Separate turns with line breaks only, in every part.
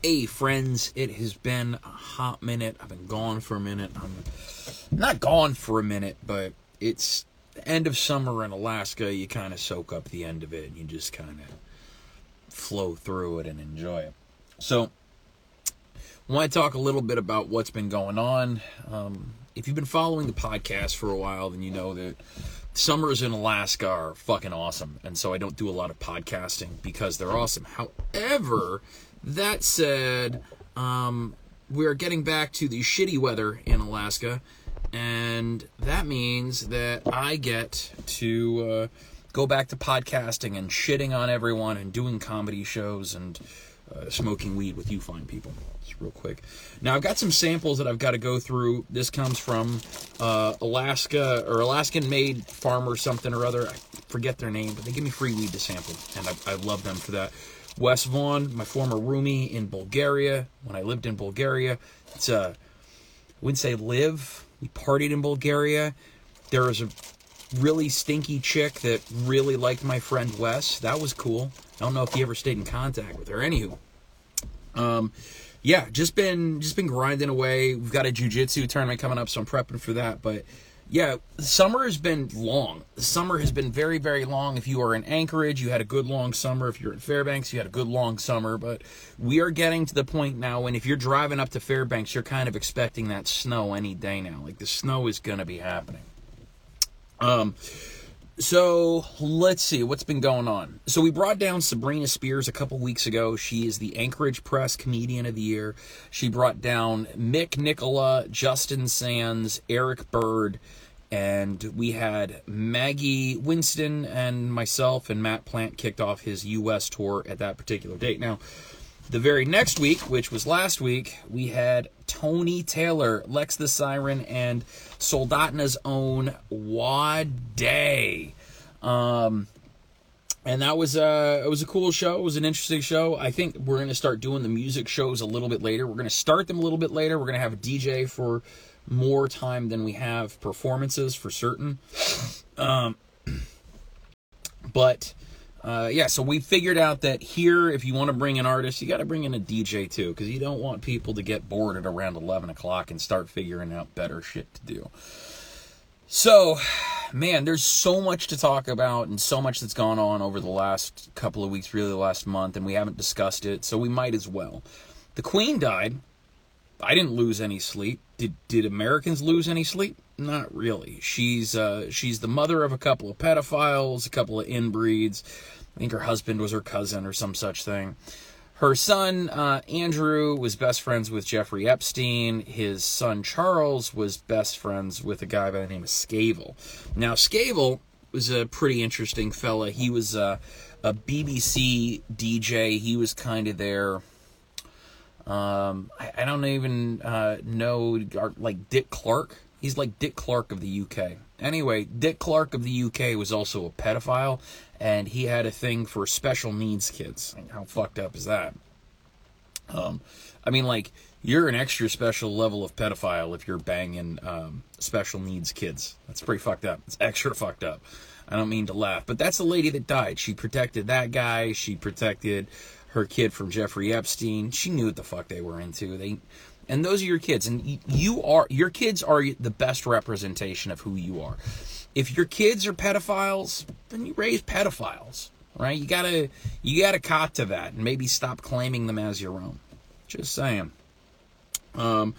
Hey, friends, it has been a hot minute. I've been gone for a minute. I'm not gone for a minute, but it's the end of summer in Alaska. You kind of soak up the end of it and you just kind of flow through it and enjoy it. So, I want to talk a little bit about what's been going on. Um, if you've been following the podcast for a while, then you know that summers in Alaska are fucking awesome. And so I don't do a lot of podcasting because they're awesome. However, that said, um, we're getting back to the shitty weather in Alaska, and that means that I get to uh, go back to podcasting and shitting on everyone and doing comedy shows and uh, smoking weed with you fine people. Just real quick. Now I've got some samples that I've got to go through. This comes from uh, Alaska or Alaskan-made farmer something or other. I forget their name, but they give me free weed to sample, and I, I love them for that. Wes Vaughn, my former roomie in Bulgaria, when I lived in Bulgaria. It's a, I wouldn't say live. We partied in Bulgaria. There was a really stinky chick that really liked my friend Wes. That was cool. I don't know if he ever stayed in contact with her. Anywho, um, yeah, just been just been grinding away. We've got a jujitsu tournament coming up, so I'm prepping for that. But yeah, summer has been long. Summer has been very, very long. If you are in Anchorage, you had a good long summer. If you're in Fairbanks, you had a good long summer. But we are getting to the point now when if you're driving up to Fairbanks, you're kind of expecting that snow any day now. Like the snow is going to be happening. Um, so let's see what's been going on. So we brought down Sabrina Spears a couple weeks ago. She is the Anchorage Press Comedian of the Year. She brought down Mick Nicola, Justin Sands, Eric Bird, and we had Maggie Winston and myself and Matt Plant kicked off his U.S. tour at that particular date. Now, the very next week, which was last week, we had Tony Taylor, Lex the Siren, and Soldotna's own Wad Day. Um, and that was a it was a cool show. It was an interesting show. I think we're going to start doing the music shows a little bit later. We're going to start them a little bit later. We're going to have a DJ for more time than we have performances for certain. Um, but uh, yeah, so we figured out that here, if you want to bring an artist, you got to bring in a DJ too, because you don't want people to get bored at around 11 o'clock and start figuring out better shit to do. So, man, there's so much to talk about and so much that's gone on over the last couple of weeks, really the last month, and we haven't discussed it, so we might as well. The Queen died. I didn't lose any sleep. Did did Americans lose any sleep? Not really. She's uh, she's the mother of a couple of pedophiles, a couple of inbreeds. I think her husband was her cousin or some such thing. Her son uh, Andrew was best friends with Jeffrey Epstein. His son Charles was best friends with a guy by the name of Savile. Now Savile was a pretty interesting fella. He was a, a BBC DJ. He was kind of their um, I, I, don't even uh, know like Dick Clark. He's like Dick Clark of the UK. Anyway, Dick Clark of the UK was also a pedophile, and he had a thing for special needs kids. How fucked up is that? Um, I mean, like you're an extra special level of pedophile if you're banging um, special needs kids. That's pretty fucked up. It's extra fucked up. I don't mean to laugh, but that's the lady that died. She protected that guy. She protected her kid from Jeffrey Epstein. She knew what the fuck they were into. They and those are your kids and you are your kids are the best representation of who you are. If your kids are pedophiles, then you raise pedophiles, right? You got to you got to cop to that and maybe stop claiming them as your own. Just saying. Um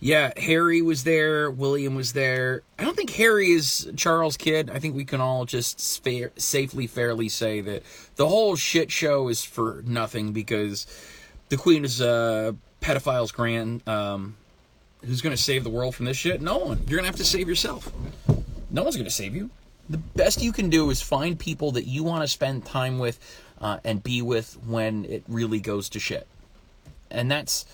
yeah, Harry was there. William was there. I don't think Harry is Charles' kid. I think we can all just safely, fairly say that the whole shit show is for nothing because the Queen is a pedophile's grand. Um, who's going to save the world from this shit? No one. You're going to have to save yourself. No one's going to save you. The best you can do is find people that you want to spend time with uh, and be with when it really goes to shit. And that's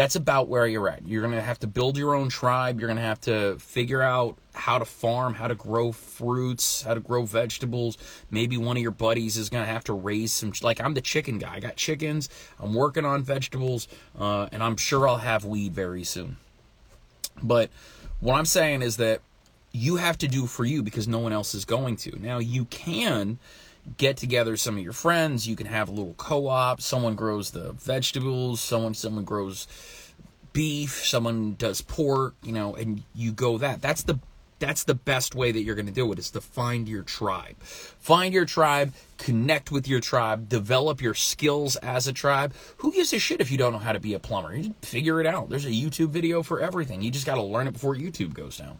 that's about where you're at. You're going to have to build your own tribe. You're going to have to figure out how to farm, how to grow fruits, how to grow vegetables. Maybe one of your buddies is going to have to raise some. Like, I'm the chicken guy. I got chickens. I'm working on vegetables, uh, and I'm sure I'll have weed very soon. But what I'm saying is that you have to do for you because no one else is going to. Now, you can get together some of your friends. You can have a little co-op. Someone grows the vegetables. Someone someone grows beef. Someone does pork. You know, and you go that. That's the that's the best way that you're going to do it is to find your tribe. Find your tribe, connect with your tribe, develop your skills as a tribe. Who gives a shit if you don't know how to be a plumber? You figure it out. There's a YouTube video for everything. You just got to learn it before YouTube goes down.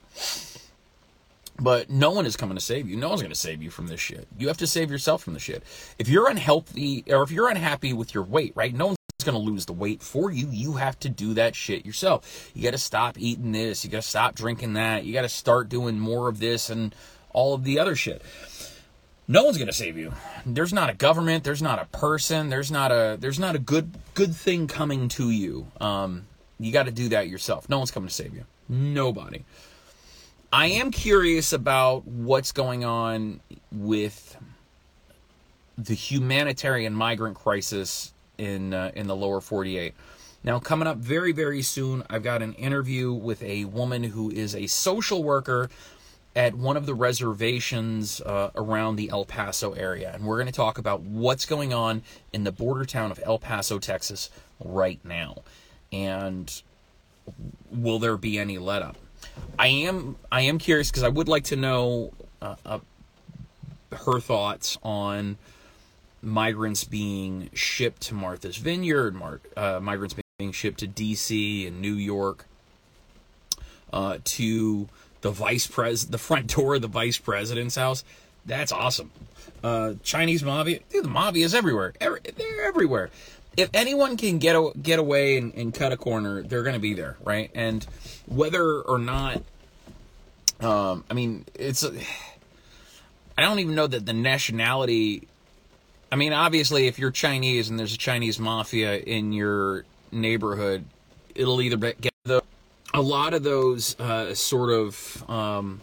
But no one is coming to save you. No one's going to save you from this shit. You have to save yourself from the shit. If you're unhealthy or if you're unhappy with your weight, right? No one's going to lose the weight for you. You have to do that shit yourself. You got to stop eating this. You got to stop drinking that. You got to start doing more of this and all of the other shit. No one's going to save you. There's not a government, there's not a person, there's not a there's not a good good thing coming to you. Um you got to do that yourself. No one's coming to save you. Nobody. I am curious about what's going on with the humanitarian migrant crisis in uh, in the lower 48. Now, coming up very very soon, I've got an interview with a woman who is a social worker at one of the reservations uh, around the El Paso area, and we're going to talk about what's going on in the border town of El Paso, Texas, right now, and will there be any let up? I am I am curious because I would like to know uh, uh, her thoughts on migrants being shipped to Martha's Vineyard, mar- uh, migrants being shipped to D.C. and New York, uh, to the vice pres the front door of the vice president's house. That's awesome. Uh, Chinese mafia, dude, the mafia is everywhere. Every, they're everywhere. If anyone can get a, get away and, and cut a corner, they're going to be there, right? And whether or not, um, I mean, it's. I don't even know that the nationality. I mean, obviously, if you're Chinese and there's a Chinese mafia in your neighborhood, it'll either get the a lot of those uh, sort of um,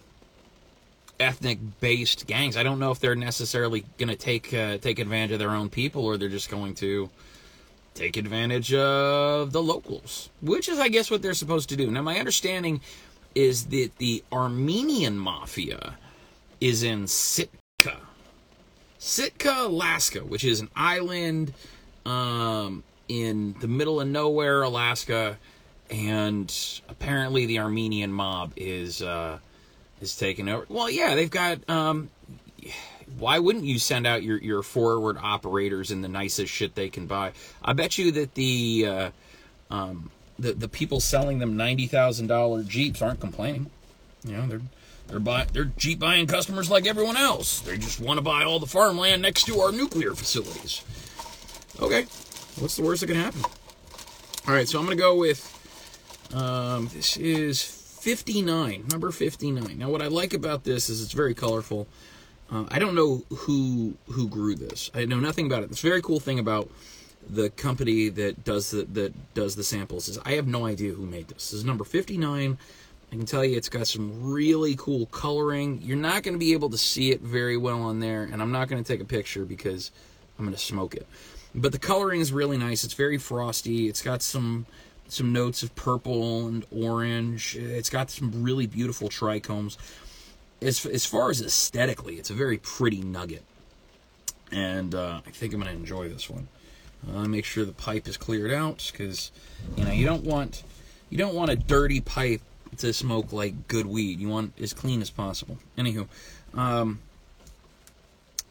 ethnic based gangs. I don't know if they're necessarily going to take uh, take advantage of their own people or they're just going to take advantage of the locals, which is, I guess, what they're supposed to do. Now, my understanding is that the Armenian mafia is in Sitka, Sitka, Alaska, which is an island um, in the middle of nowhere, Alaska, and apparently the Armenian mob is uh, is taking over. Well, yeah, they've got um, why wouldn't you send out your, your forward operators in the nicest shit they can buy? I bet you that the uh, um, the the people selling them ninety thousand dollar Jeeps aren't complaining. You know, they're they're buy, they're Jeep buying customers like everyone else. They just want to buy all the farmland next to our nuclear facilities. Okay, what's the worst that can happen? All right, so I'm gonna go with um, this is 59, number 59. Now, what I like about this is it's very colorful. Uh, I don't know who who grew this. I know nothing about it. This very cool thing about the company that does the that does the samples is I have no idea who made this. This is number 59. I can tell you it's got some really cool coloring. You're not going to be able to see it very well on there, and I'm not going to take a picture because I'm going to smoke it. But the coloring is really nice. It's very frosty. It's got some some notes of purple and orange. It's got some really beautiful trichomes as as far as aesthetically, it's a very pretty nugget, and uh, I think I'm to enjoy this one. Uh, make sure the pipe is cleared out because you know you don't want you don't want a dirty pipe to smoke like good weed. You want as clean as possible. Anywho, um,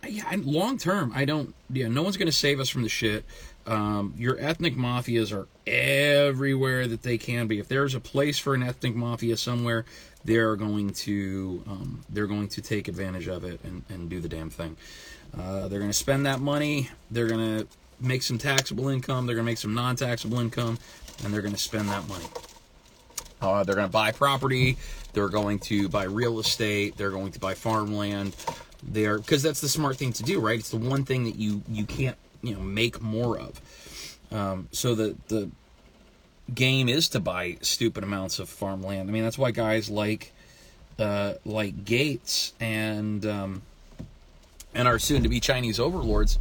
yeah, long term, I don't. Yeah, no one's to save us from the shit. Um, your ethnic mafias are everywhere that they can be. If there's a place for an ethnic mafia somewhere, they're going to um, they're going to take advantage of it and, and do the damn thing. Uh, they're going to spend that money. They're going to make some taxable income. They're going to make some non-taxable income, and they're going to spend that money. Uh, they're going to buy property. They're going to buy real estate. They're going to buy farmland. They're because that's the smart thing to do, right? It's the one thing that you you can't you know make more of. Um, so the the game is to buy stupid amounts of farmland. I mean, that's why guys like uh, like Gates and um, and our soon-to-be Chinese overlords.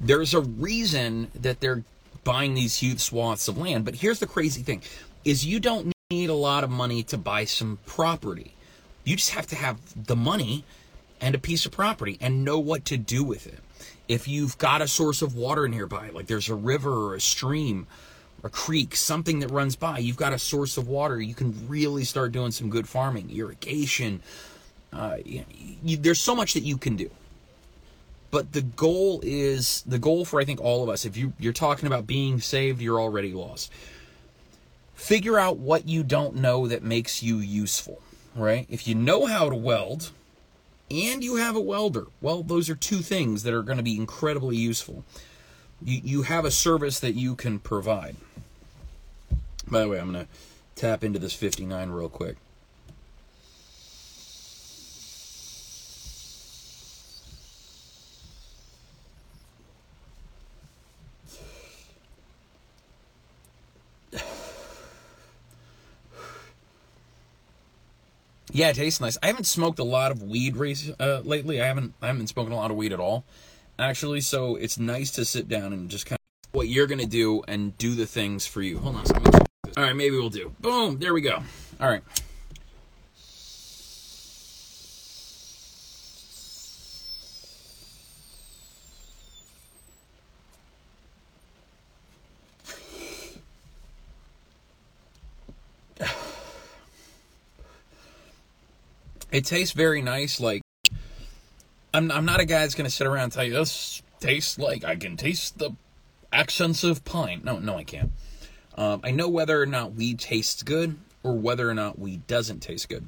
There's a reason that they're buying these huge swaths of land. But here's the crazy thing: is you don't need a lot of money to buy some property. You just have to have the money and a piece of property and know what to do with it. If you've got a source of water nearby, like there's a river or a stream, a creek, something that runs by, you've got a source of water, you can really start doing some good farming, irrigation. Uh, you, you, there's so much that you can do. But the goal is the goal for I think all of us. If you you're talking about being saved, you're already lost. Figure out what you don't know that makes you useful, right? If you know how to weld and you have a welder, well, those are two things that are going to be incredibly useful. You you have a service that you can provide. By the way, I'm going to tap into this 59 real quick. Yeah, it tastes nice. I haven't smoked a lot of weed uh, lately. I haven't I haven't been smoking a lot of weed at all, actually. So it's nice to sit down and just kind of what you're gonna do and do the things for you. Hold on, so all right, maybe we'll do. Boom, there we go. All right. It tastes very nice. Like I'm, I'm not a guy that's gonna sit around and tell you this tastes like I can taste the accents of pine. No, no, I can't. Um, I know whether or not weed tastes good or whether or not weed doesn't taste good,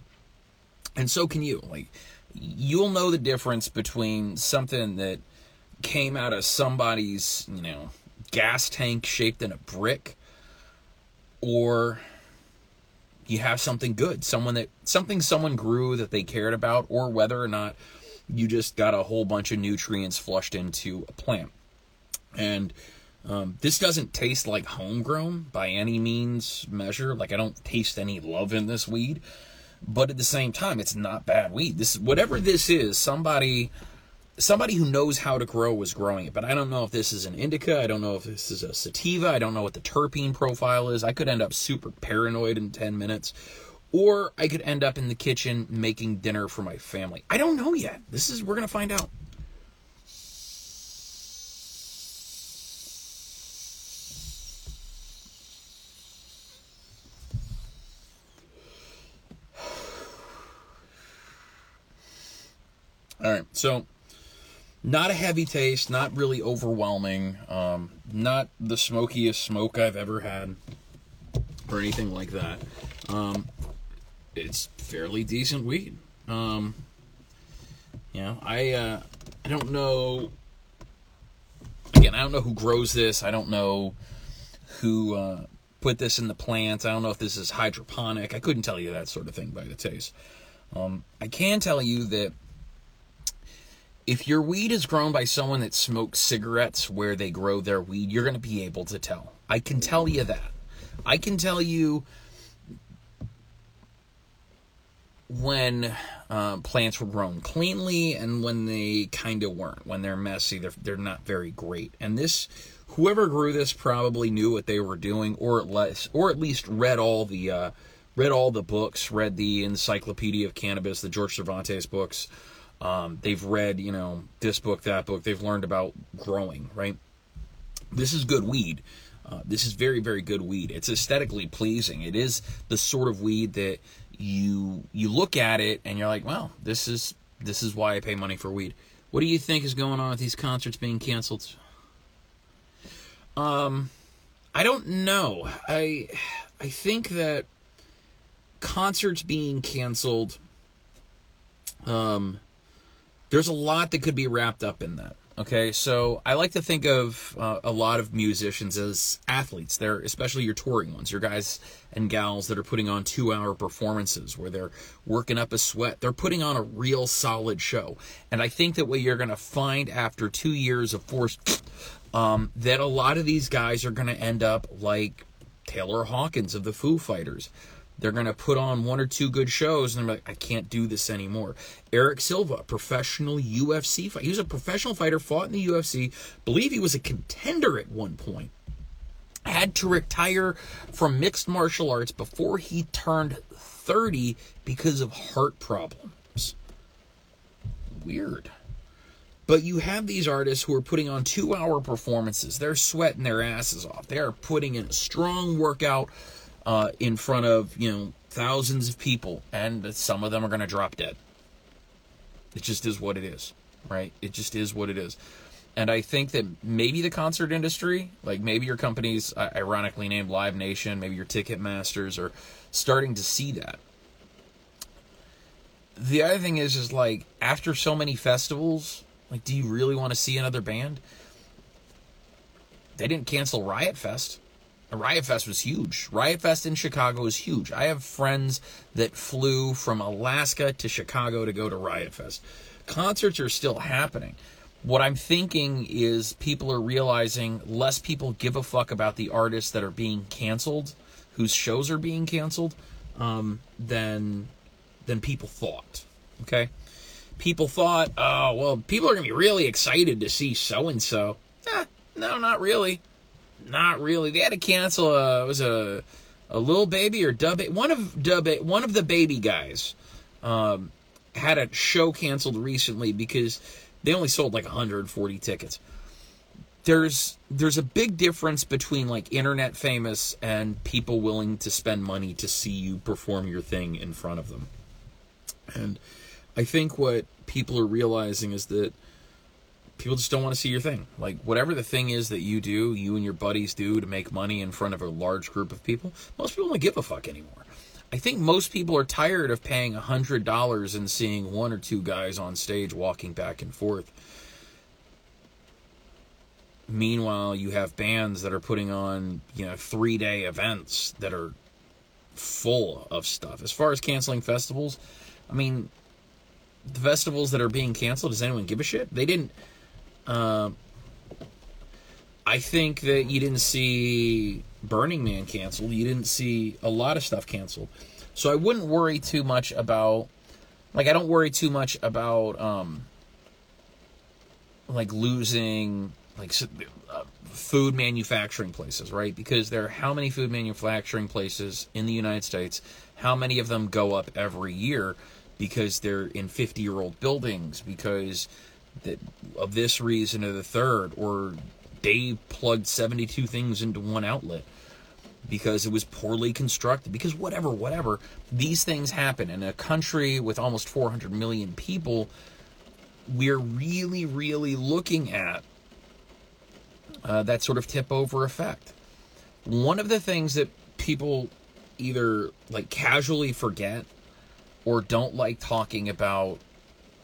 and so can you. Like you'll know the difference between something that came out of somebody's, you know, gas tank shaped in a brick or you have something good, someone that something someone grew that they cared about, or whether or not you just got a whole bunch of nutrients flushed into a plant. And um, this doesn't taste like homegrown by any means measure. Like I don't taste any love in this weed, but at the same time, it's not bad weed. This whatever this is, somebody somebody who knows how to grow was growing it. But I don't know if this is an indica. I don't know if this is a sativa. I don't know what the terpene profile is. I could end up super paranoid in 10 minutes. Or I could end up in the kitchen making dinner for my family. I don't know yet. This is, we're going to find out. All right, so not a heavy taste, not really overwhelming, um, not the smokiest smoke I've ever had, or anything like that. Um, it's fairly decent weed. Um, you know, I uh, I don't know. Again, I don't know who grows this. I don't know who uh, put this in the plant. I don't know if this is hydroponic. I couldn't tell you that sort of thing by the taste. Um, I can tell you that if your weed is grown by someone that smokes cigarettes where they grow their weed, you're going to be able to tell. I can tell you that. I can tell you when uh, plants were grown cleanly and when they kind of weren't. When they're messy, they're, they're not very great. And this, whoever grew this probably knew what they were doing, or at least, or at least read all the, uh, read all the books, read the Encyclopedia of Cannabis, the George Cervantes books. Um, they've read, you know, this book, that book. They've learned about growing, right? This is good weed. Uh, this is very, very good weed. It's aesthetically pleasing. It is the sort of weed that you you look at it and you're like, well, this is this is why I pay money for weed. What do you think is going on with these concerts being canceled? Um, I don't know. I I think that concerts being canceled um there's a lot that could be wrapped up in that. Okay, so I like to think of uh, a lot of musicians as athletes. They're especially your touring ones, your guys and gals that are putting on two hour performances where they're working up a sweat. They're putting on a real solid show. And I think that what you're going to find after two years of forced, um, that a lot of these guys are going to end up like Taylor Hawkins of the Foo Fighters. They're going to put on one or two good shows and they're like, I can't do this anymore. Eric Silva, professional UFC fighter. He was a professional fighter, fought in the UFC, believe he was a contender at one point. Had to retire from mixed martial arts before he turned 30 because of heart problems. Weird. But you have these artists who are putting on two hour performances. They're sweating their asses off. They are putting in a strong workout uh, in front of, you know, thousands of people. And some of them are going to drop dead. It just is what it is, right? It just is what it is. And I think that maybe the concert industry, like maybe your companies, ironically named Live Nation, maybe your ticket masters, are starting to see that. The other thing is, is like after so many festivals, like, do you really want to see another band? They didn't cancel Riot Fest. Riot Fest was huge. Riot Fest in Chicago is huge. I have friends that flew from Alaska to Chicago to go to Riot Fest. Concerts are still happening. What I'm thinking is people are realizing less people give a fuck about the artists that are being canceled, whose shows are being canceled, um, than than people thought. Okay, people thought, oh well, people are gonna be really excited to see so and so. No, not really. Not really. They had to cancel. A, it was a a little baby or dub. One of dub. One of the baby guys um, had a show canceled recently because they only sold like 140 tickets. There's there's a big difference between like internet famous and people willing to spend money to see you perform your thing in front of them. And I think what people are realizing is that people just don't want to see your thing. Like whatever the thing is that you do, you and your buddies do to make money in front of a large group of people, most people don't give a fuck anymore. I think most people are tired of paying hundred dollars and seeing one or two guys on stage walking back and forth. Meanwhile, you have bands that are putting on, you know, three day events that are full of stuff. As far as canceling festivals, I mean, the festivals that are being canceled, does anyone give a shit? They didn't uh, I think that you didn't see Burning Man canceled. You didn't see a lot of stuff canceled. So I wouldn't worry too much about, like, I don't worry too much about, um, like, losing, like, uh, food manufacturing places, right? Because there are how many food manufacturing places in the United States? How many of them go up every year because they're in 50 year old buildings? Because that of this reason or the third, or Dave plugged 72 things into one outlet because it was poorly constructed, because whatever, whatever. These things happen. In a country with almost 400 million people, we're really, really looking at uh, that sort of tip over effect. One of the things that people either like casually forget or don't like talking about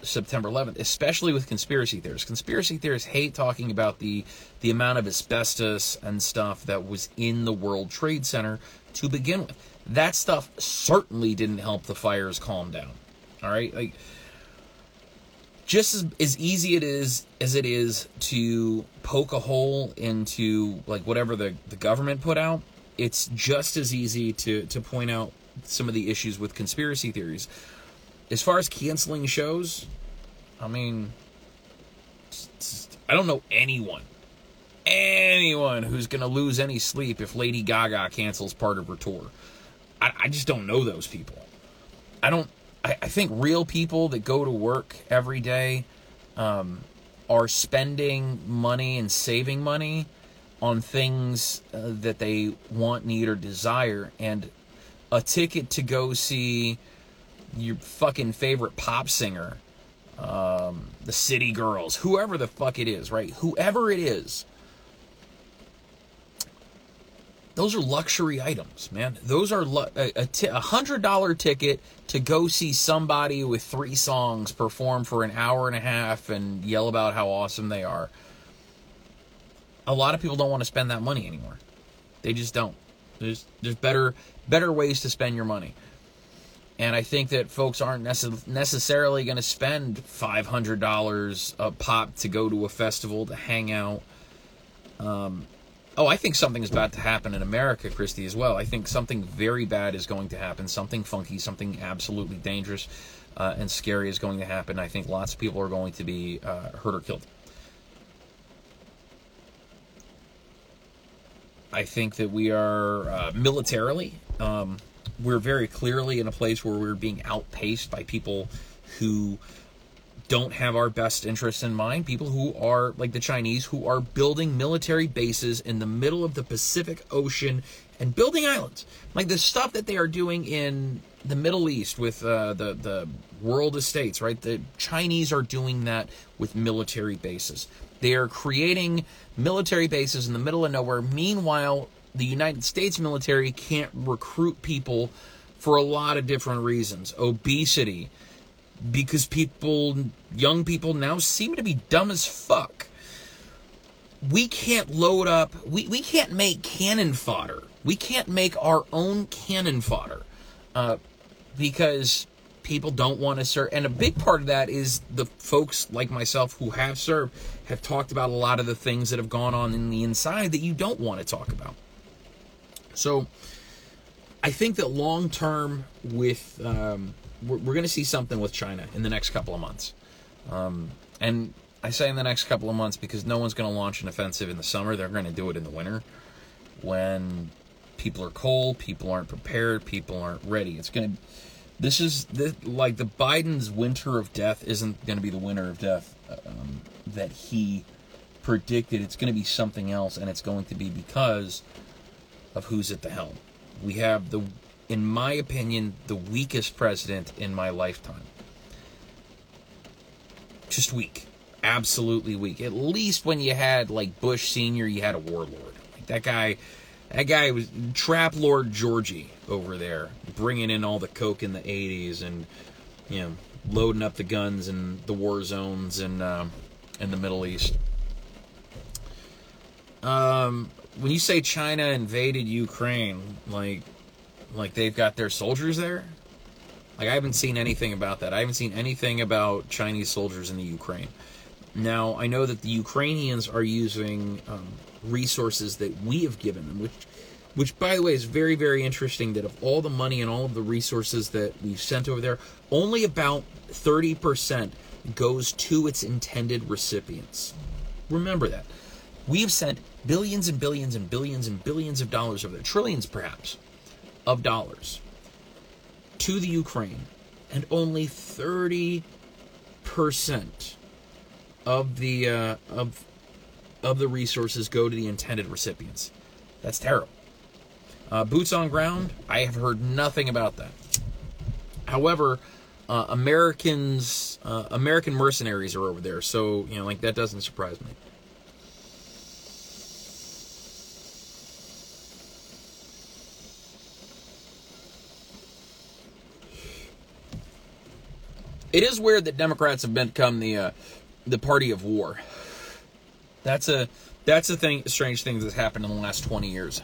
September 11th, especially with conspiracy theorists. Conspiracy theorists hate talking about the the amount of asbestos and stuff that was in the World Trade Center to begin with. That stuff certainly didn't help the fires calm down. All right, like just as, as easy it is as it is to poke a hole into like whatever the, the government put out, it's just as easy to to point out some of the issues with conspiracy theories as far as canceling shows, I mean, I don't know anyone, anyone who's going to lose any sleep if Lady Gaga cancels part of her tour. I, I just don't know those people. I don't. I, I, think real people that go to work every day um, are spending money and saving money on things uh, that they want, need, or desire, and a ticket to go see your fucking favorite pop singer, um, the City Girls, whoever the fuck it is, right? Whoever it is. Those are luxury items, man. Those are lu- a, a, t- a hundred dollar ticket to go see somebody with three songs perform for an hour and a half and yell about how awesome they are. A lot of people don't want to spend that money anymore. They just don't. There's there's better better ways to spend your money. And I think that folks aren't necess- necessarily going to spend $500 a pop to go to a festival to hang out. Um, oh, I think something is about to happen in America, Christy, as well. I think something very bad is going to happen. Something funky, something absolutely dangerous uh, and scary is going to happen. I think lots of people are going to be uh, hurt or killed. I think that we are uh, militarily. Um, we're very clearly in a place where we're being outpaced by people who don't have our best interests in mind. People who are, like the Chinese, who are building military bases in the middle of the Pacific Ocean and building islands. Like the stuff that they are doing in the Middle East with uh, the, the world estates, right? The Chinese are doing that with military bases. They are creating military bases in the middle of nowhere. Meanwhile, the United States military can't recruit people for a lot of different reasons. Obesity, because people, young people now seem to be dumb as fuck. We can't load up, we, we can't make cannon fodder. We can't make our own cannon fodder uh, because people don't want to serve. And a big part of that is the folks like myself who have served have talked about a lot of the things that have gone on in the inside that you don't want to talk about. So I think that long term, with um, we're, we're going to see something with China in the next couple of months. Um, and I say in the next couple of months because no one's going to launch an offensive in the summer. They're going to do it in the winter when people are cold, people aren't prepared, people aren't ready. It's going to this is this, like the Biden's winter of death isn't going to be the winter of death um, that he predicted. It's going to be something else, and it's going to be because of who's at the helm. We have the, in my opinion, the weakest president in my lifetime. Just weak, absolutely weak. At least when you had like Bush Senior, you had a warlord. Like that guy that guy was Trap Lord Georgie over there, bringing in all the coke in the '80s and you know loading up the guns in the war zones and um, in the Middle East. Um, when you say China invaded Ukraine, like like they've got their soldiers there, like I haven't seen anything about that. I haven't seen anything about Chinese soldiers in the Ukraine. Now I know that the Ukrainians are using um, resources that we have given them, which which by the way is very very interesting that of all the money and all of the resources that we've sent over there only about 30% goes to its intended recipients remember that we've sent billions and billions and billions and billions of dollars over there trillions perhaps of dollars to the ukraine and only 30% of the uh, of of the resources go to the intended recipients. That's terrible. Uh, boots on ground, I have heard nothing about that. However, uh, Americans, uh, American mercenaries are over there, so you know, like that doesn't surprise me. It is weird that Democrats have become the uh, the party of war. That's a that's a thing strange thing that's happened in the last 20 years.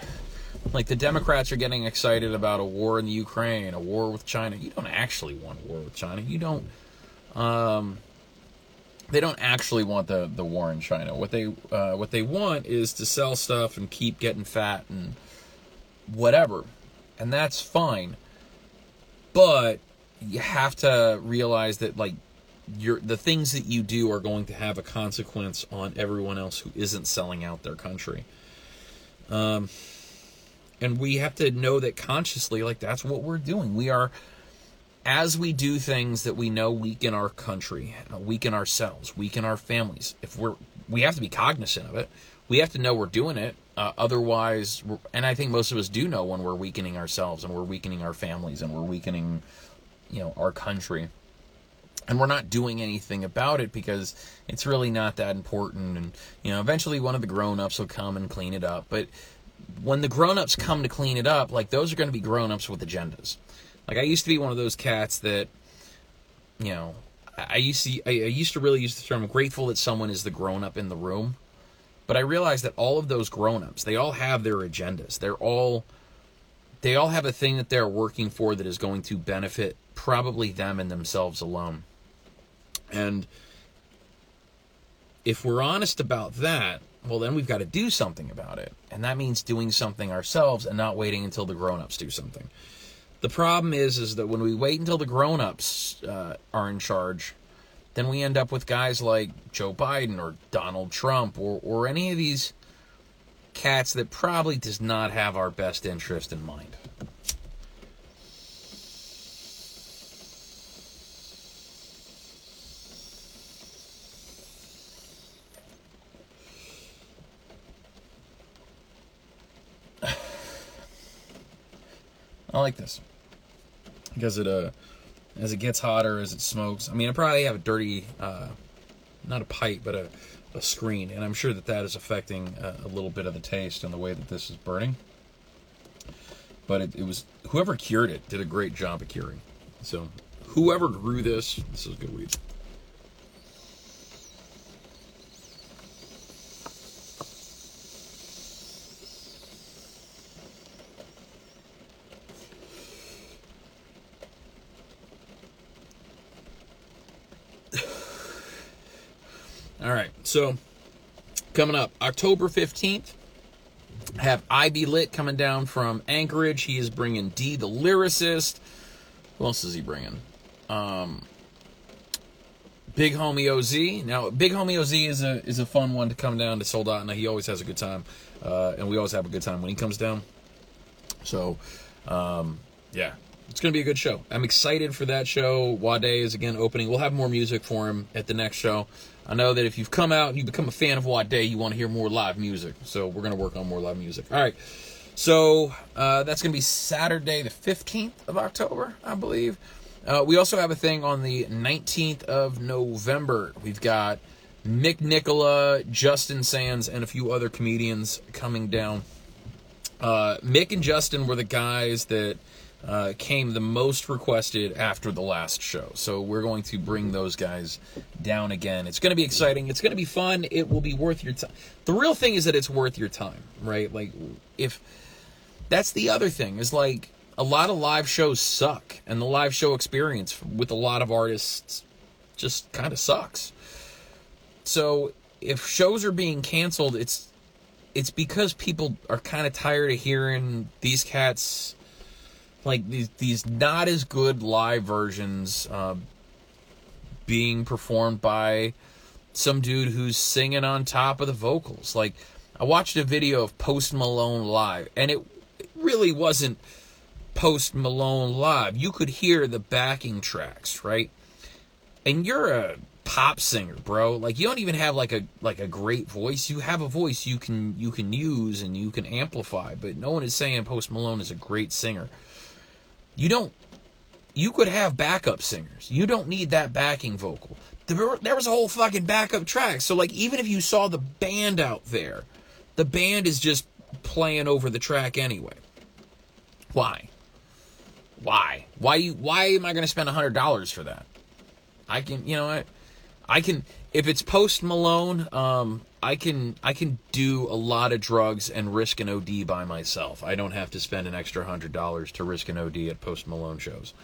Like the Democrats are getting excited about a war in the Ukraine, a war with China. You don't actually want a war with China. You don't um they don't actually want the the war in China. What they uh, what they want is to sell stuff and keep getting fat and whatever. And that's fine. But you have to realize that like your the things that you do are going to have a consequence on everyone else who isn't selling out their country. Um, and we have to know that consciously, like that's what we're doing. We are, as we do things that we know weaken our country, weaken ourselves, weaken our families. If we're, we have to be cognizant of it. We have to know we're doing it. Uh, otherwise, and I think most of us do know when we're weakening ourselves and we're weakening our families and we're weakening, you know, our country. And we're not doing anything about it because it's really not that important. And you know eventually one of the grown-ups will come and clean it up. But when the grown-ups come to clean it up like those are going to be grown-ups with agendas. Like i used to be one of those cats that you know i used to i, used to really use the term grateful that someone is the grown-up in the room. But i realized that all of those grown-ups they all have their agendas. They're all they all have a thing that they're working for that is going to benefit probably them and themselves alone and if we're honest about that, well, then we've got to do something about it. And that means doing something ourselves and not waiting until the grown-ups do something. The problem is, is that when we wait until the grown-ups uh, are in charge, then we end up with guys like Joe Biden or Donald Trump or, or any of these cats that probably does not have our best interest in mind. I like this because it uh as it gets hotter as it smokes. I mean, I probably have a dirty uh not a pipe, but a a screen, and I'm sure that that is affecting uh, a little bit of the taste and the way that this is burning. But it, it was whoever cured it did a great job of curing. So whoever grew this, this is good weed. All right, so coming up October 15th, have Ivy Lit coming down from Anchorage. He is bringing D the lyricist. Who else is he bringing? Um, Big Homie OZ. Now, Big Homie OZ is a is a fun one to come down to Soldotna. He always has a good time, uh, and we always have a good time when he comes down. So, um, yeah, it's going to be a good show. I'm excited for that show. Wade is again opening. We'll have more music for him at the next show. I know that if you've come out and you become a fan of Wade, you want to hear more live music. So we're going to work on more live music. All right. So uh, that's going to be Saturday, the 15th of October, I believe. Uh, we also have a thing on the 19th of November. We've got Mick Nicola, Justin Sands, and a few other comedians coming down. Uh, Mick and Justin were the guys that uh, came the most requested after the last show. So we're going to bring those guys down again. It's going to be exciting. It's going to be fun. It will be worth your time. The real thing is that it's worth your time, right? Like, if that's the other thing is like a lot of live shows suck, and the live show experience with a lot of artists just kind of sucks. So if shows are being canceled, it's it's because people are kind of tired of hearing these cats like these these not as good live versions uh, being performed by some dude who's singing on top of the vocals. Like I watched a video of Post Malone live, and it, it really wasn't Post Malone live. You could hear the backing tracks, right? And you're a pop singer, bro. Like you don't even have like a like a great voice. You have a voice you can you can use and you can amplify, but no one is saying Post Malone is a great singer. You don't. You could have backup singers. You don't need that backing vocal. There, there was a whole fucking backup track. So like, even if you saw the band out there, the band is just playing over the track anyway. Why? Why? Why? Why am I going to spend a hundred dollars for that? I can, you know what? I can if it's Post Malone, um, I can I can do a lot of drugs and risk an OD by myself. I don't have to spend an extra hundred dollars to risk an OD at Post Malone shows.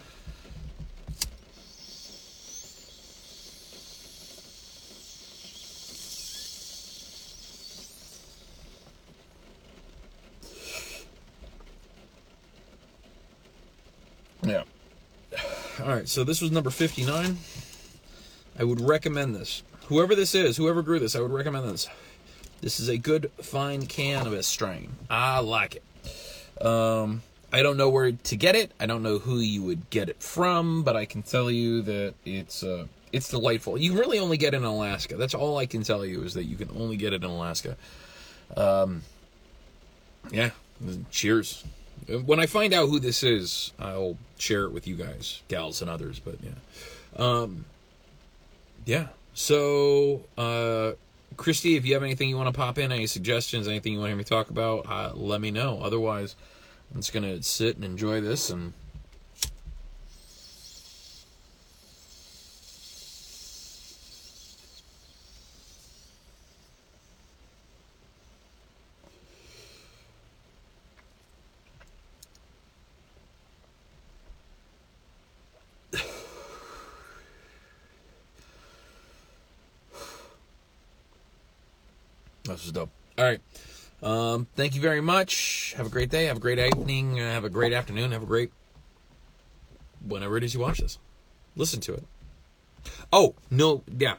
Yeah. All right, so this was number 59. I would recommend this. Whoever this is, whoever grew this, I would recommend this. This is a good, fine cannabis strain. I like it. Um, I don't know where to get it. I don't know who you would get it from, but I can tell you that it's uh, it's delightful. You really only get it in Alaska. That's all I can tell you is that you can only get it in Alaska. Um, yeah. Cheers. When I find out who this is, I'll share it with you guys, gals and others. But yeah. Um, yeah. So, uh, Christy, if you have anything you want to pop in, any suggestions, anything you want to hear me talk about, uh, let me know. Otherwise, I'm just going to sit and enjoy this and This is dope. All right. Um, thank you very much. Have a great day. Have a great evening. Have a great afternoon. Have a great whenever it is you watch this. Listen to it. Oh no, yeah.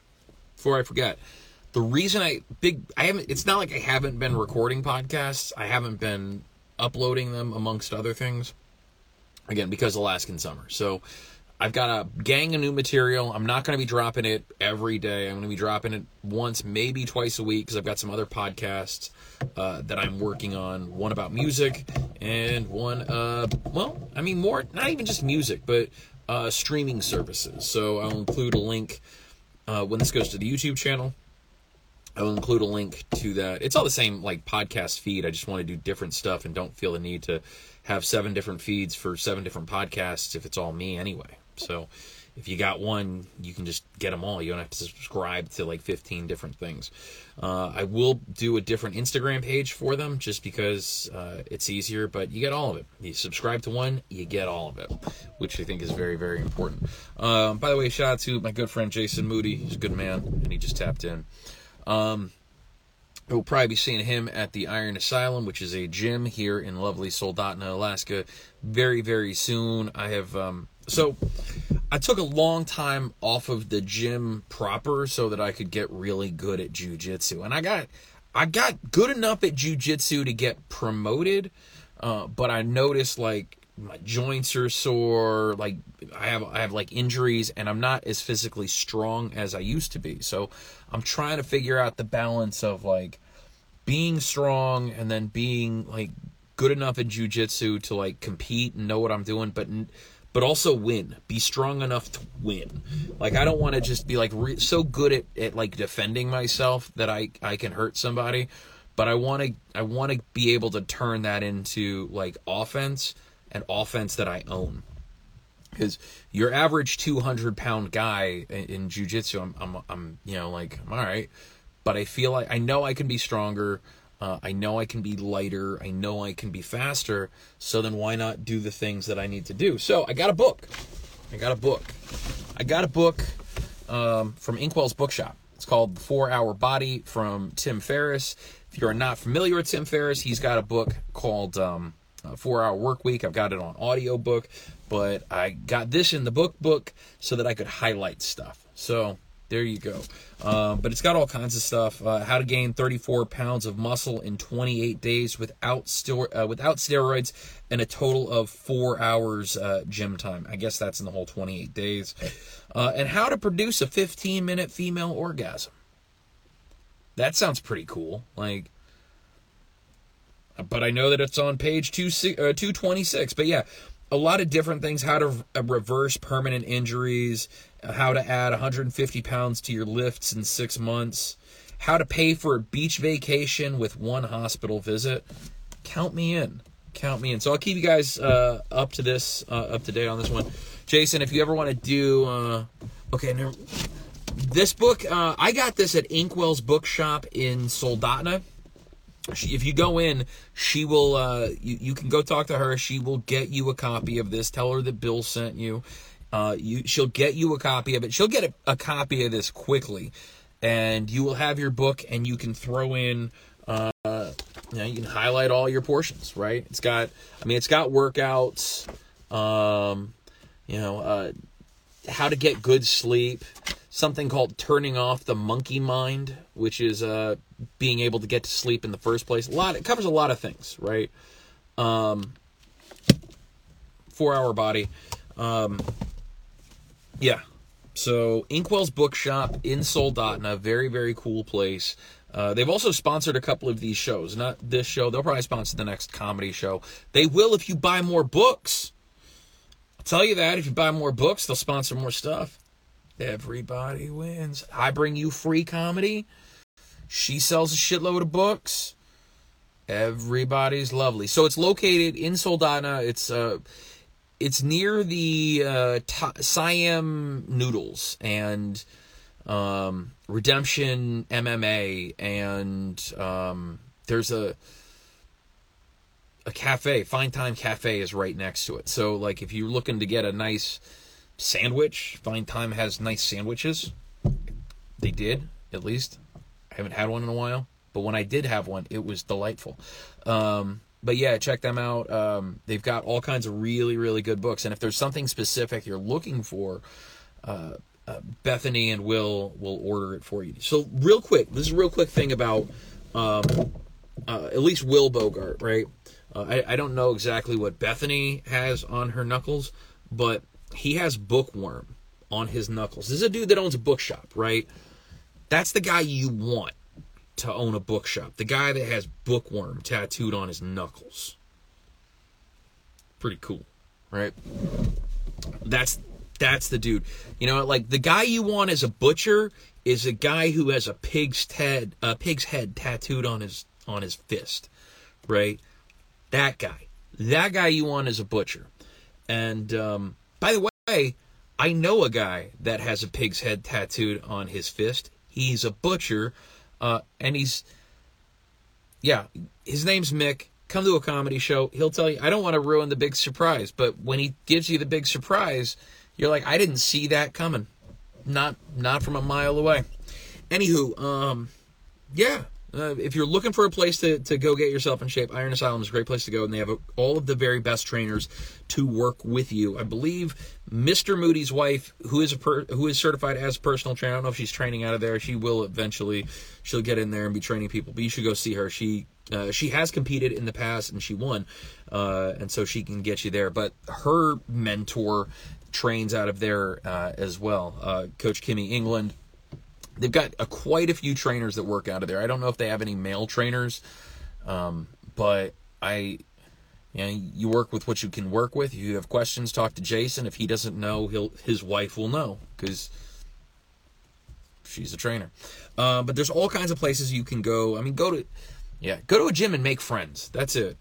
Before I forget, the reason I big I haven't. It's not like I haven't been recording podcasts. I haven't been uploading them amongst other things. Again, because Alaskan summer. So I've got a gang of new material. I'm not going to be dropping it every day. I'm going to be dropping it once, maybe twice a week, because I've got some other podcasts uh, that I'm working on. One about music and one, uh, well, I mean, more, not even just music, but uh, streaming services. So I'll include a link uh, when this goes to the YouTube channel. I'll include a link to that. It's all the same like podcast feed. I just want to do different stuff and don't feel the need to have seven different feeds for seven different podcasts if it's all me anyway. So if you got one, you can just get them all. You don't have to subscribe to like 15 different things. Uh, I will do a different Instagram page for them just because uh, it's easier, but you get all of it. You subscribe to one, you get all of it, which I think is very, very important. Um, by the way, shout out to my good friend Jason Moody. He's a good man, and he just tapped in. Um, We'll probably be seeing him at the Iron Asylum, which is a gym here in lovely Soldotna, Alaska, very, very soon. I have, um, so I took a long time off of the gym proper so that I could get really good at jujitsu. And I got, I got good enough at jujitsu to get promoted, uh, but I noticed like my joints are sore like i have i have like injuries and i'm not as physically strong as i used to be so i'm trying to figure out the balance of like being strong and then being like good enough in jujitsu to like compete and know what i'm doing but but also win be strong enough to win like i don't want to just be like re- so good at, at like defending myself that i i can hurt somebody but i want to i want to be able to turn that into like offense and offense that I own. Because your average 200 pound guy in, in jujitsu, I'm, I'm, I'm, you know, like, I'm all right. But I feel like I know I can be stronger. Uh, I know I can be lighter. I know I can be faster. So then why not do the things that I need to do? So I got a book. I got a book. I got a book um, from Inkwell's Bookshop. It's called The Four Hour Body from Tim Ferriss. If you're not familiar with Tim Ferriss, he's got a book called um, uh, Four Hour Work Week. I've got it on audiobook, but I got this in the book book so that I could highlight stuff. So there you go. Um, but it's got all kinds of stuff. Uh, how to gain 34 pounds of muscle in 28 days without ster- uh, without steroids and a total of four hours uh, gym time. I guess that's in the whole 28 days. Uh, and how to produce a 15 minute female orgasm. That sounds pretty cool. Like but I know that it's on page two, uh, 226. But yeah, a lot of different things how to uh, reverse permanent injuries, uh, how to add 150 pounds to your lifts in six months, how to pay for a beach vacation with one hospital visit. Count me in. Count me in. So I'll keep you guys uh, up to this, uh, up to date on this one. Jason, if you ever want to do, uh, okay, this book, I got this at Inkwell's Bookshop in Soldotna she, if you go in, she will. Uh, you you can go talk to her. She will get you a copy of this. Tell her that Bill sent you. Uh, you she'll get you a copy of it. She'll get a, a copy of this quickly, and you will have your book, and you can throw in. Uh, you know, you can highlight all your portions. Right? It's got. I mean, it's got workouts. Um, you know, uh, how to get good sleep something called turning off the monkey mind, which is uh, being able to get to sleep in the first place. A lot. It covers a lot of things, right? Um, four hour body. Um, yeah. So Inkwell's Bookshop in Soldotna, very very cool place. Uh, they've also sponsored a couple of these shows. Not this show. They'll probably sponsor the next comedy show. They will if you buy more books. I'll tell you that if you buy more books, they'll sponsor more stuff. Everybody wins. I bring you free comedy. She sells a shitload of books. Everybody's lovely. So it's located in Soldotna. It's uh, it's near the uh, T- Siam Noodles and um, Redemption MMA, and um, there's a a cafe. Fine Time Cafe is right next to it. So like, if you're looking to get a nice sandwich. Fine Time has nice sandwiches. They did, at least. I haven't had one in a while, but when I did have one, it was delightful. Um, but yeah, check them out. Um, they've got all kinds of really, really good books. And if there's something specific you're looking for, uh, uh, Bethany and Will will order it for you. So real quick, this is a real quick thing about um, uh, at least Will Bogart, right? Uh, I, I don't know exactly what Bethany has on her knuckles, but he has bookworm on his knuckles. This is a dude that owns a bookshop, right? That's the guy you want to own a bookshop. The guy that has bookworm tattooed on his knuckles. pretty cool, right? That's that's the dude. You know, like the guy you want as a butcher is a guy who has a pig's head, a pig's head tattooed on his on his fist, right? That guy, that guy you want as a butcher. And um, by the way, I know a guy that has a pig's head tattooed on his fist. He's a butcher, uh, and he's yeah, his name's Mick. Come to a comedy show. He'll tell you. I don't want to ruin the big surprise, but when he gives you the big surprise, you're like, I didn't see that coming. Not not from a mile away. Anywho, um, yeah. Uh, if you're looking for a place to, to go get yourself in shape, Iron Asylum is a great place to go, and they have a, all of the very best trainers to work with you. I believe Mr. Moody's wife, who is a per, who is certified as a personal trainer, I don't know if she's training out of there. She will eventually. She'll get in there and be training people, but you should go see her. She uh, she has competed in the past and she won, uh, and so she can get you there. But her mentor trains out of there uh, as well. Uh, Coach Kimmy England. They've got a, quite a few trainers that work out of there. I don't know if they have any male trainers, um, but I, you know, you work with what you can work with. If you have questions, talk to Jason. If he doesn't know, he'll his wife will know because she's a trainer. Uh, but there's all kinds of places you can go. I mean, go to, yeah, go to a gym and make friends. That's it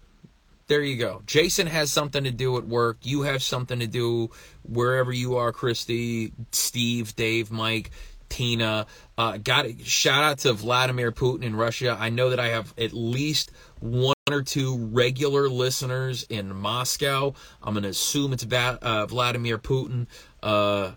there you go. Jason has something to do at work. You have something to do wherever you are, Christy, Steve, Dave, Mike, Tina. Uh, got. Shout out to Vladimir Putin in Russia. I know that I have at least one or two regular listeners in Moscow. I'm to assume it's about, uh, Vladimir Putin. Uh,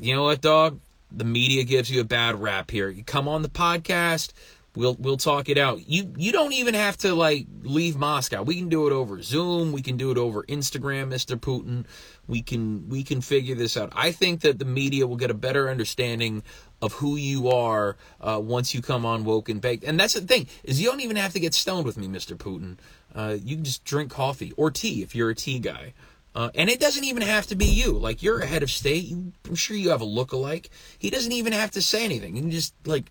you know what, dog? The media gives you a bad rap here. You come on the podcast We'll we'll talk it out. You you don't even have to like leave Moscow. We can do it over Zoom. We can do it over Instagram, Mr. Putin. We can we can figure this out. I think that the media will get a better understanding of who you are uh, once you come on woke and baked. And that's the thing is you don't even have to get stoned with me, Mr. Putin. Uh, you can just drink coffee or tea if you're a tea guy. Uh, and it doesn't even have to be you. Like you're a head of state. You, I'm sure you have a look-alike. He doesn't even have to say anything. You can just like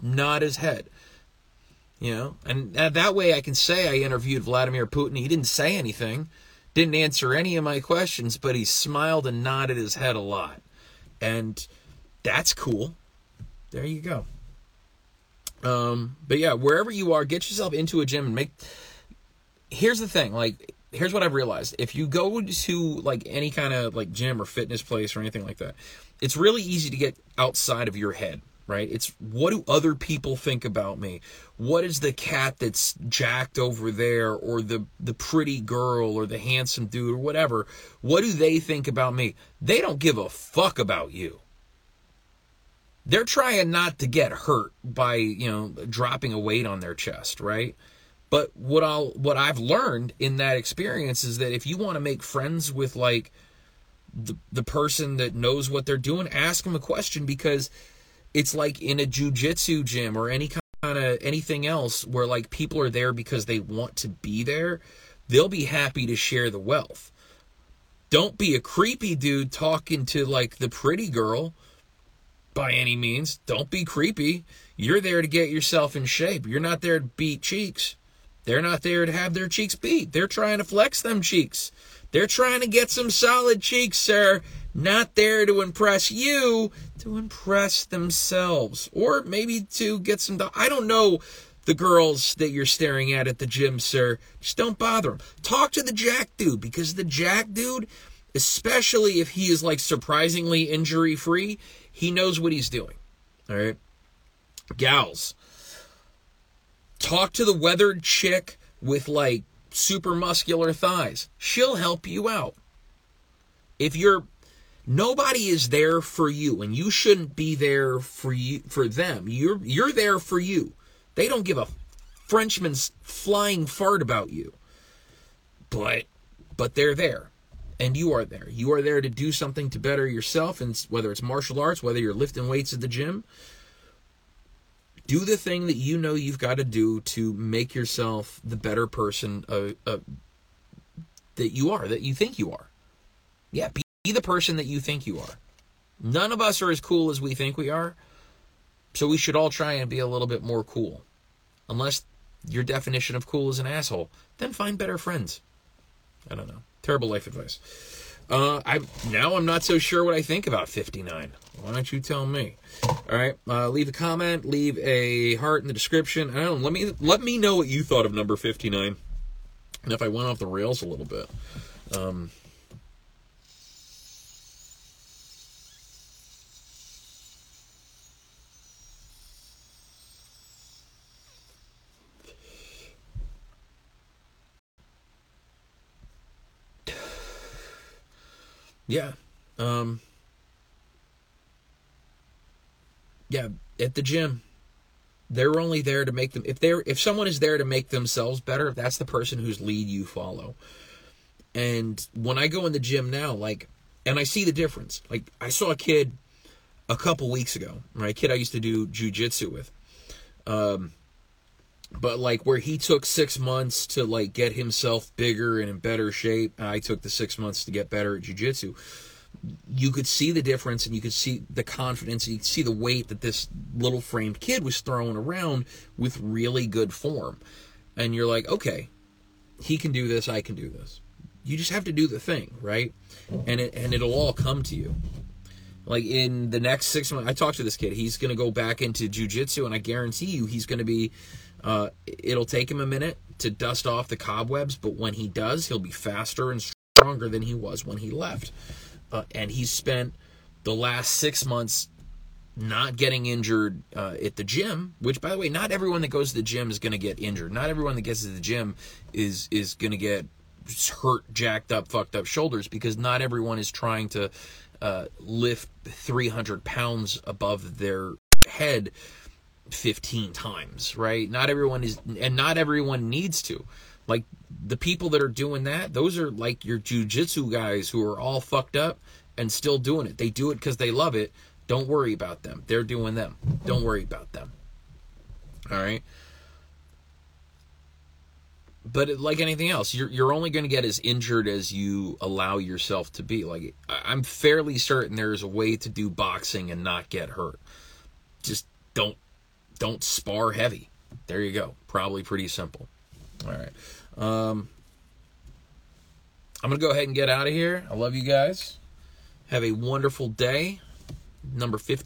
nod his head. You know, and that way I can say I interviewed Vladimir Putin. He didn't say anything, didn't answer any of my questions, but he smiled and nodded his head a lot. And that's cool. There you go. Um, but yeah, wherever you are, get yourself into a gym and make. Here's the thing, like, here's what I've realized: if you go to like any kind of like gym or fitness place or anything like that, it's really easy to get outside of your head right? It's what do other people think about me? What is the cat that's jacked over there or the the pretty girl or the handsome dude or whatever? What do they think about me? They don't give a fuck about you. They're trying not to get hurt by, you know, dropping a weight on their chest, right? But what I'll what I've learned in that experience is that if you want to make friends with like the the person that knows what they're doing, ask them a question because it's like in a jujitsu gym or any kind of anything else where like people are there because they want to be there. They'll be happy to share the wealth. Don't be a creepy dude talking to like the pretty girl by any means. Don't be creepy. You're there to get yourself in shape. You're not there to beat cheeks. They're not there to have their cheeks beat. They're trying to flex them cheeks. They're trying to get some solid cheeks, sir not there to impress you, to impress themselves. Or maybe to get some. I don't know the girls that you're staring at at the gym, sir. Just don't bother them. Talk to the jack dude because the jack dude, especially if he is like surprisingly injury free, he knows what he's doing. All right. Gals, talk to the weathered chick with like super muscular thighs. She'll help you out. If you're Nobody is there for you, and you shouldn't be there for you for them. You're you're there for you. They don't give a Frenchman's flying fart about you. But but they're there. And you are there. You are there to do something to better yourself, and whether it's martial arts, whether you're lifting weights at the gym, do the thing that you know you've got to do to make yourself the better person uh, uh, that you are, that you think you are. Yeah, be the person that you think you are. None of us are as cool as we think we are. So we should all try and be a little bit more cool. Unless your definition of cool is an asshole, then find better friends. I don't know. Terrible life advice. Uh, I now I'm not so sure what I think about 59. Why don't you tell me? All right, uh, leave a comment, leave a heart in the description. I don't know, let me let me know what you thought of number 59, and if I went off the rails a little bit. Um, yeah. Um, yeah, at the gym. They're only there to make them if they're if someone is there to make themselves better, that's the person whose lead you follow. And when I go in the gym now, like and I see the difference. Like I saw a kid a couple weeks ago, right? A kid I used to do jujitsu with. Um but like where he took six months to like get himself bigger and in better shape, I took the six months to get better at jujitsu you could see the difference and you could see the confidence and you could see the weight that this little framed kid was throwing around with really good form. And you're like okay he can do this i can do this. You just have to do the thing right? And it and it'll all come to you. Like in the next six months i talked to this kid. He's going to go back into jujitsu and i guarantee you he's going to be uh, it'll take him a minute to dust off the cobwebs but when he does he'll be faster and stronger than he was when he left uh, and he's spent the last six months not getting injured uh, at the gym. Which, by the way, not everyone that goes to the gym is going to get injured. Not everyone that gets to the gym is is going to get hurt, jacked up, fucked up shoulders because not everyone is trying to uh, lift 300 pounds above their head 15 times, right? Not everyone is, and not everyone needs to. Like the people that are doing that, those are like your jujitsu guys who are all fucked up and still doing it. They do it because they love it. Don't worry about them. They're doing them. Don't worry about them. All right. But like anything else, you're you're only going to get as injured as you allow yourself to be. Like I'm fairly certain there is a way to do boxing and not get hurt. Just don't don't spar heavy. There you go. Probably pretty simple. All right. Um, I'm going to go ahead and get out of here. I love you guys. Have a wonderful day. Number 15.